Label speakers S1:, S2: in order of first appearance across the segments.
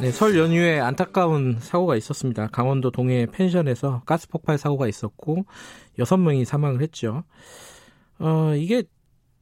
S1: 네, 설 연휴에 안타까운 사고가 있었습니다. 강원도 동해 펜션에서 가스 폭발 사고가 있었고 여섯 명이 사망을 했죠. 어, 이게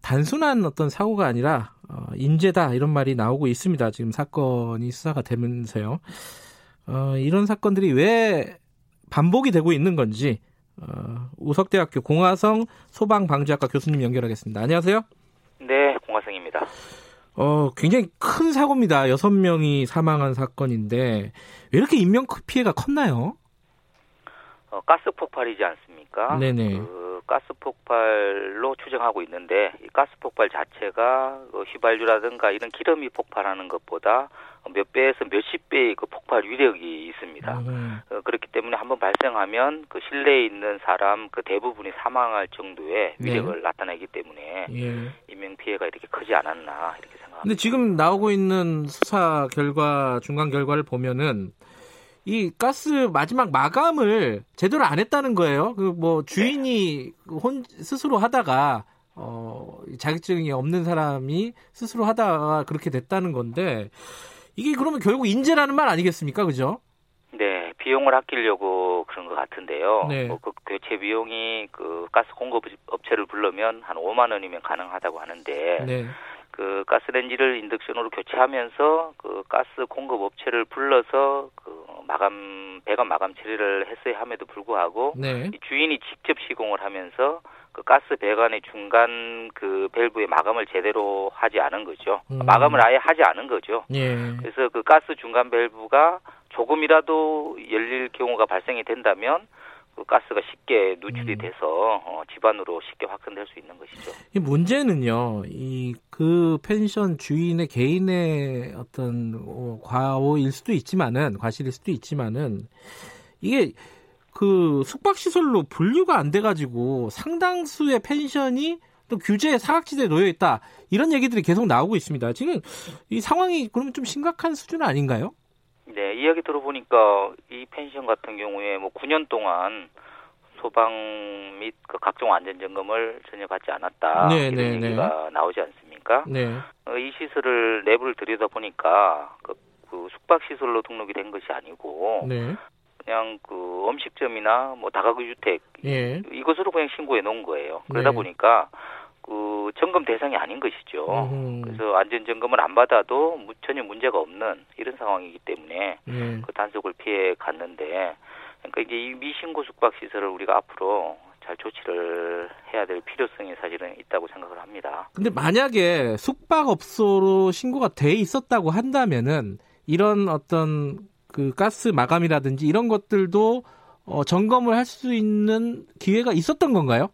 S1: 단순한 어떤 사고가 아니라 어, 인재다 이런 말이 나오고 있습니다. 지금 사건이 수사가 되면서요. 어, 이런 사건들이 왜 반복이 되고 있는 건지 어, 우석대학교 공화성 소방방지학과 교수님 연결하겠습니다. 안녕하세요.
S2: 네, 공화성입니다.
S1: 어, 굉장히 큰 사고입니다. 여섯 명이 사망한 사건인데 왜 이렇게 인명 피해가 컸나요?
S2: 어, 가스 폭발이지 않습니까?
S1: 네네.
S2: 그 가스 폭발로 추정하고 있는데 이 가스 폭발 자체가 그 휘발유라든가 이런 기름이 폭발하는 것보다 몇 배에서 몇십 배의 그 폭발 위력이 있습니다.
S1: 음,
S2: 어, 그렇기 때문에 한번 발생하면 그 실내에 있는 사람 그 대부분이 사망할 정도의
S1: 네.
S2: 위력을 나타내기 때문에
S1: 예.
S2: 인명 피해가 이렇게 크지 않았나 이렇게 생각합니다.
S1: 근데 지금 나오고 있는 수사 결과 중간 결과를 보면은 이 가스 마지막 마감을 제대로 안 했다는 거예요. 그 뭐 주인이 혼 스스로 하다가 어 자격증이 없는 사람이 스스로 하다가 그렇게 됐다는 건데 이게 그러면 결국 인재라는 말 아니겠습니까? 그죠?
S2: 네, 비용을 아끼려고 그런 것 같은데요.
S1: 네.
S2: 뭐 그 교체 비용이 그 가스 공급 업체를 부르면 한 5만 원이면 가능하다고 하는데
S1: 네.
S2: 그 가스렌지를 인덕션으로 교체하면서 그 가스 공급 업체를 불러서 그 마감 배관 마감 처리를 했어야 함에도 불구하고
S1: 네.
S2: 이 주인이 직접 시공을 하면서 그 가스 배관의 중간 그 밸브의 마감을 제대로 하지 않은 거죠.
S1: 음.
S2: 마감을 아예 하지 않은 거죠.
S1: 예.
S2: 그래서 그 가스 중간 밸브가 조금이라도 열릴 경우가 발생이 된다면 그 가스가 쉽게 누출이
S1: 음.
S2: 돼서 어, 집안으로 쉽게 확산될 수 있는 것이죠.
S1: 이 문제는요, 이 그 펜션 주인의 개인의 어떤 어, 과오일 수도 있지만은 과실일 수도 있지만은 이게 그 숙박 시설로 분류가 안 돼가지고 상당수의 펜션이 또 규제 사각지대에 놓여 있다 이런 얘기들이 계속 나오고 있습니다. 지금 이 상황이 그러면 좀 심각한 수준 아닌가요?
S2: 네, 이야기 들어보니까 이 펜션 같은 경우에 뭐 9년 동안 소방 및 그 각종 안전 점검을 전혀 받지 않았다
S1: 네,
S2: 이런
S1: 네,
S2: 얘기가 나오지 않습니까?
S1: 네,
S2: 어, 이 시설을 내부를 들여다 보니까 그, 그 숙박 시설로 등록이 된 것이 아니고
S1: 네,
S2: 그냥 그 음식점이나 뭐 다가구 주택
S1: 예,
S2: 이것으로 그냥 신고해 놓은 거예요. 그러다
S1: 네.
S2: 보니까 그 점검 대상이 아닌 것이죠.
S1: 음.
S2: 그래서 안전 점검을 안 받아도 무- 전혀 문제가 없는 이런 상황이기 때문에
S1: 예.
S2: 그 단속을 피해 갔는데 그러니까 이제 이 미신고 숙박 시설을 우리가 앞으로 잘 조치를 해야 될 필요성이 사실은 있다고 생각을 합니다.
S1: 근데 만약에 숙박업소로 신고가 돼 있었다고 한다면은 이런 어떤 그 가스 마감이라든지 이런 것들도 어, 점검을 할 수 있는 기회가 있었던 건가요?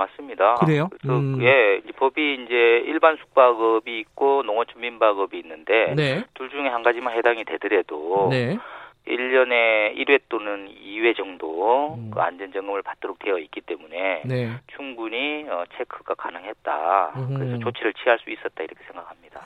S2: 네, 맞습니다.
S1: 그래요?
S2: 그래서
S1: 음.
S2: 예, 이제 법이 이제 일반 숙박업이 있고 농어촌 민박업이 있는데
S1: 네,
S2: 둘 중에 한 가지만 해당이 되더라도
S1: 네,
S2: 1년에 1회 또는 2회 정도
S1: 음.
S2: 그 안전 점검을 받도록 되어 있기 때문에
S1: 네.
S2: 충분히 어, 체크가 가능했다.
S1: 음흠.
S2: 그래서 조치를 취할 수 있었다 이렇게 생각합니다.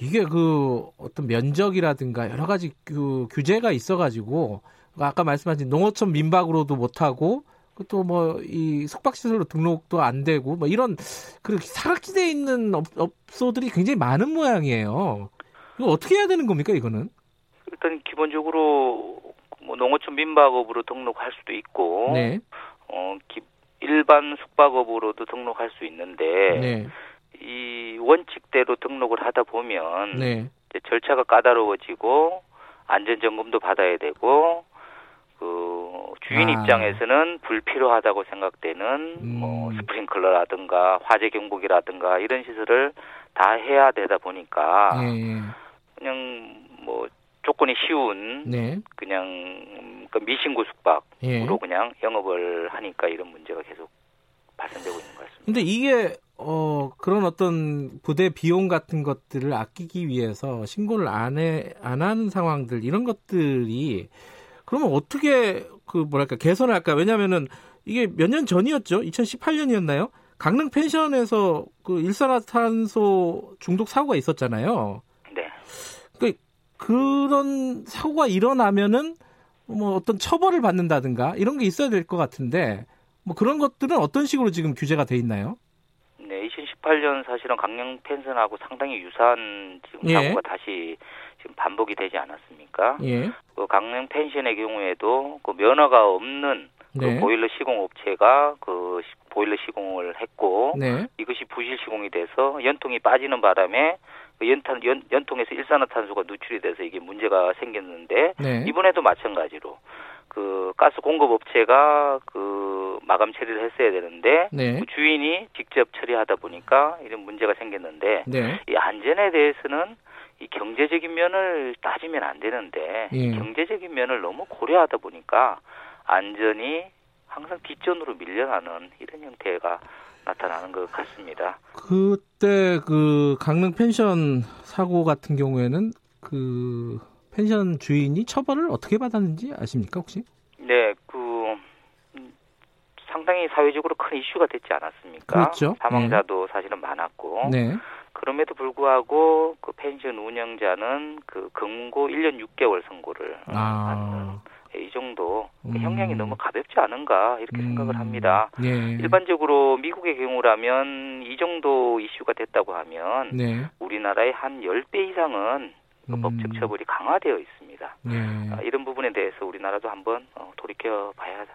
S1: 이게 그 어떤 면적이라든가 여러 가지 그 규제가 있어가지고 아까 말씀하신 농어촌 민박으로도 못하고 또 뭐 이 숙박시설로 등록도 안 되고 뭐 이런 그 사각지대에 있는 업, 업소들이 굉장히 많은 모양이에요. 이거 어떻게 해야 되는 겁니까 이거는?
S2: 일단 기본적으로 뭐 농어촌 민박업으로 등록할 수도 있고
S1: 네,
S2: 어, 기- 일반 숙박업으로도 등록할 수 있는데
S1: 네,
S2: 이 원칙대로 등록을 하다 보면
S1: 네,
S2: 절차가 까다로워지고 안전 점검도 받아야 되고 그 주인
S1: 아.
S2: 입장에서는 불필요하다고 생각되는
S1: 음.
S2: 뭐 스프링클러라든가 화재 경보기라든가 이런 시설을 다 해야 되다 보니까
S1: 예,
S2: 그냥 뭐 조건이 쉬운
S1: 네,
S2: 그냥 음, 그 미신고 숙박으로
S1: 예.
S2: 그냥 영업을 하니까 이런 문제가 계속 발생되고 있는 것 같습니다.
S1: 근데 이게 어, 그런 어떤 부대 비용 같은 것들을 아끼기 위해서 신고를 안 해, 안 하는 상황들, 이런 것들이, 그러면 어떻게, 그, 뭐랄까, 개선을 할까? 왜냐면은, 이게 몇 년 전이었죠? 2018년이었나요? 강릉 펜션에서 그 일산화탄소 중독 사고가 있었잖아요.
S2: 네.
S1: 그, 그런 사고가 일어나면은, 뭐 어떤 처벌을 받는다든가, 이런 게 있어야 될 것 같은데, 뭐 그런 것들은 어떤 식으로 지금 규제가 돼 있나요?
S2: 네, 2018년 사실은 강릉 펜션하고 상당히 유사한 지금
S1: 예.
S2: 사고가 다시 지금 반복이 되지 않았습니까?
S1: 예.
S2: 그 강릉 펜션의 경우에도 그 면허가 없는 그
S1: 네.
S2: 보일러 시공 업체가 그 시- 보일러 시공을 했고
S1: 네.
S2: 이것이 부실 시공이 돼서 연통이 빠지는 바람에 그 연탄 연, 연통에서 일산화탄소가 누출이 돼서 이게 문제가 생겼는데
S1: 네.
S2: 이번에도 마찬가지로 그 가스 공급 업체가 그 마감 처리를 했어야 되는데
S1: 네.
S2: 그 주인이 직접 처리하다 보니까 이런 문제가 생겼는데
S1: 네.
S2: 이 안전에 대해서는 이 경제적인 면을 따지면 안 되는데
S1: 예.
S2: 경제적인 면을 너무 고려하다 보니까 안전이 항상 뒷전으로 밀려나는 이런 형태가 나타나는 것 같습니다.
S1: 그때 그 강릉 펜션 사고 같은 경우에는 그 펜션 주인이 처벌을 어떻게 받았는지 아십니까 혹시?
S2: 네, 그 음, 상당히 사회적으로 큰 이슈가 됐지 않았습니까?
S1: 그렇죠.
S2: 사망자도 사실은 많았고
S1: 네.
S2: 그럼에도 불구하고 그 펜션 운영자는 그 금고 1년 6개월 선고를 받는
S1: 아.
S2: 이 정도 그
S1: 음.
S2: 형량이 너무 가볍지 않은가 이렇게 생각을
S1: 음.
S2: 합니다.
S1: 예.
S2: 일반적으로 미국의 경우라면 이 정도 이슈가 됐다고 하면
S1: 네.
S2: 우리나라의 한 10배 이상은 그
S1: 음.
S2: 법적 처벌이 강화되어 있습니다.
S1: 네.
S2: 아, 이런 부분에 대해서 우리나라도 한번 어, 돌이켜 봐야 할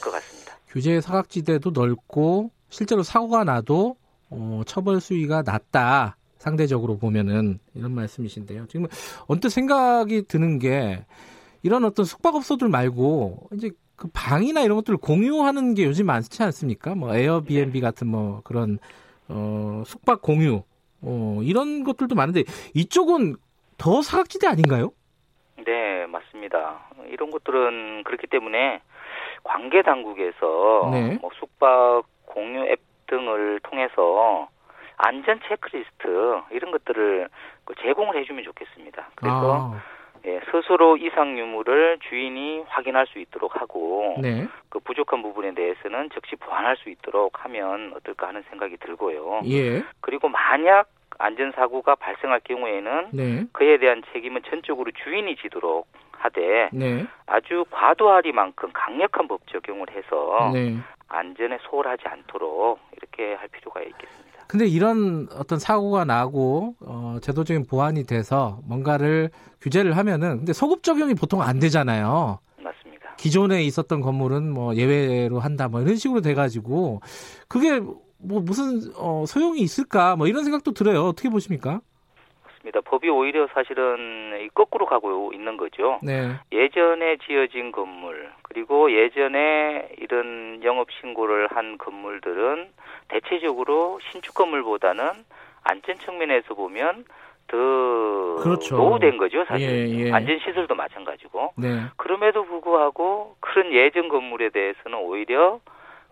S2: 것 같습니다.
S1: 규제 사각지대도 넓고 실제로 사고가 나도 어, 처벌 수위가 낮다. 상대적으로 보면은 이런 말씀이신데요. 지금 언뜻 생각이 드는 게 이런 어떤 숙박업소들 말고 이제 그 방이나 이런 것들을 공유하는 게 요즘 많지 않습니까? 뭐 에어비앤비 같은 뭐 그런 어 숙박 공유 어 이런 것들도 많은데 이쪽은 더 사각지대 아닌가요?
S2: 네, 맞습니다. 이런 것들은 그렇기 때문에 관계 당국에서
S1: 네.
S2: 뭐 숙박 공유 앱 등을 통해서 안전 체크리스트 이런 것들을 그 제공을 해주면 좋겠습니다. 그래서
S1: 아,
S2: 예, 스스로 이상 유무를 주인이 확인할 수 있도록 하고
S1: 네.
S2: 그 부족한 부분에 대해서는 즉시 보완할 수 있도록 하면 어떨까 하는 생각이 들고요.
S1: 예.
S2: 그리고 만약 안전사고가 발생할 경우에는
S1: 네.
S2: 그에 대한 책임은 전적으로 주인이 지도록 하되
S1: 네.
S2: 아주 과도하리만큼 강력한 법 적용을 해서
S1: 네.
S2: 안전에 소홀하지 않도록 이렇게 할 필요가 있겠습니다.
S1: 근데 이런 어떤 사고가 나고 어, 제도적인 보완이 돼서 뭔가를 규제를 하면은 근데 소급 적용이 보통 안 되잖아요.
S2: 맞습니다.
S1: 기존에 있었던 건물은 뭐 예외로 한다 뭐 이런 식으로 돼가지고 그게 뭐 무슨 어, 소용이 있을까 뭐 이런 생각도 들어요. 어떻게 보십니까?
S2: 맞습니다. 법이 오히려 사실은 이 거꾸로 가고 있는 거죠.
S1: 네,
S2: 예전에 지어진 건물 그리고 예전에 이런 영업 신고를 한 건물들은 대체적으로 신축 건물보다는 안전 측면에서 보면 더
S1: 그렇죠.
S2: 노후된 거죠 사실
S1: 예, 예.
S2: 안전 시설도 마찬가지고
S1: 네,
S2: 그럼에도 불구하고 그런 예전 건물에 대해서는 오히려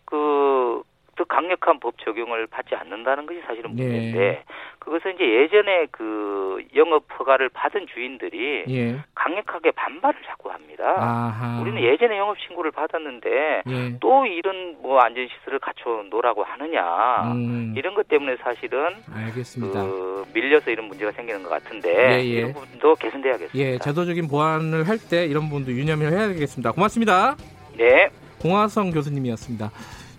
S2: 그 더 강력한 법 적용을 받지 않는다는 것이 사실은
S1: 네.
S2: 문제인데 그것은 이제 예전에 그 영업 허가를 받은 주인들이
S1: 예,
S2: 강력하게 반발을 자꾸 합니다.
S1: 아하,
S2: 우리는 예전에 영업 신고를 받았는데
S1: 예,
S2: 또 이런 뭐 안전 시설을 갖춰 놓으라고 하느냐
S1: 음,
S2: 이런 것 때문에 사실은
S1: 알겠습니다.
S2: 그 밀려서 이런 문제가 생기는 것 같은데
S1: 예, 예.
S2: 이런 부분도 개선돼야겠습니다.
S1: 예, 제도적인 보완을 할 때 이런 부분도 유념을 해야 되겠습니다. 고맙습니다.
S2: 네.
S1: 공화성 교수님이었습니다.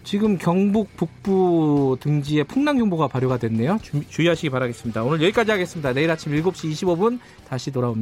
S1: 지금 경북 북부 등지에 풍랑경보가 발효가 됐네요. 주, 주의하시기 바라겠습니다. 오늘 여기까지 하겠습니다. 내일 아침 7시 25분 다시 돌아옵니다.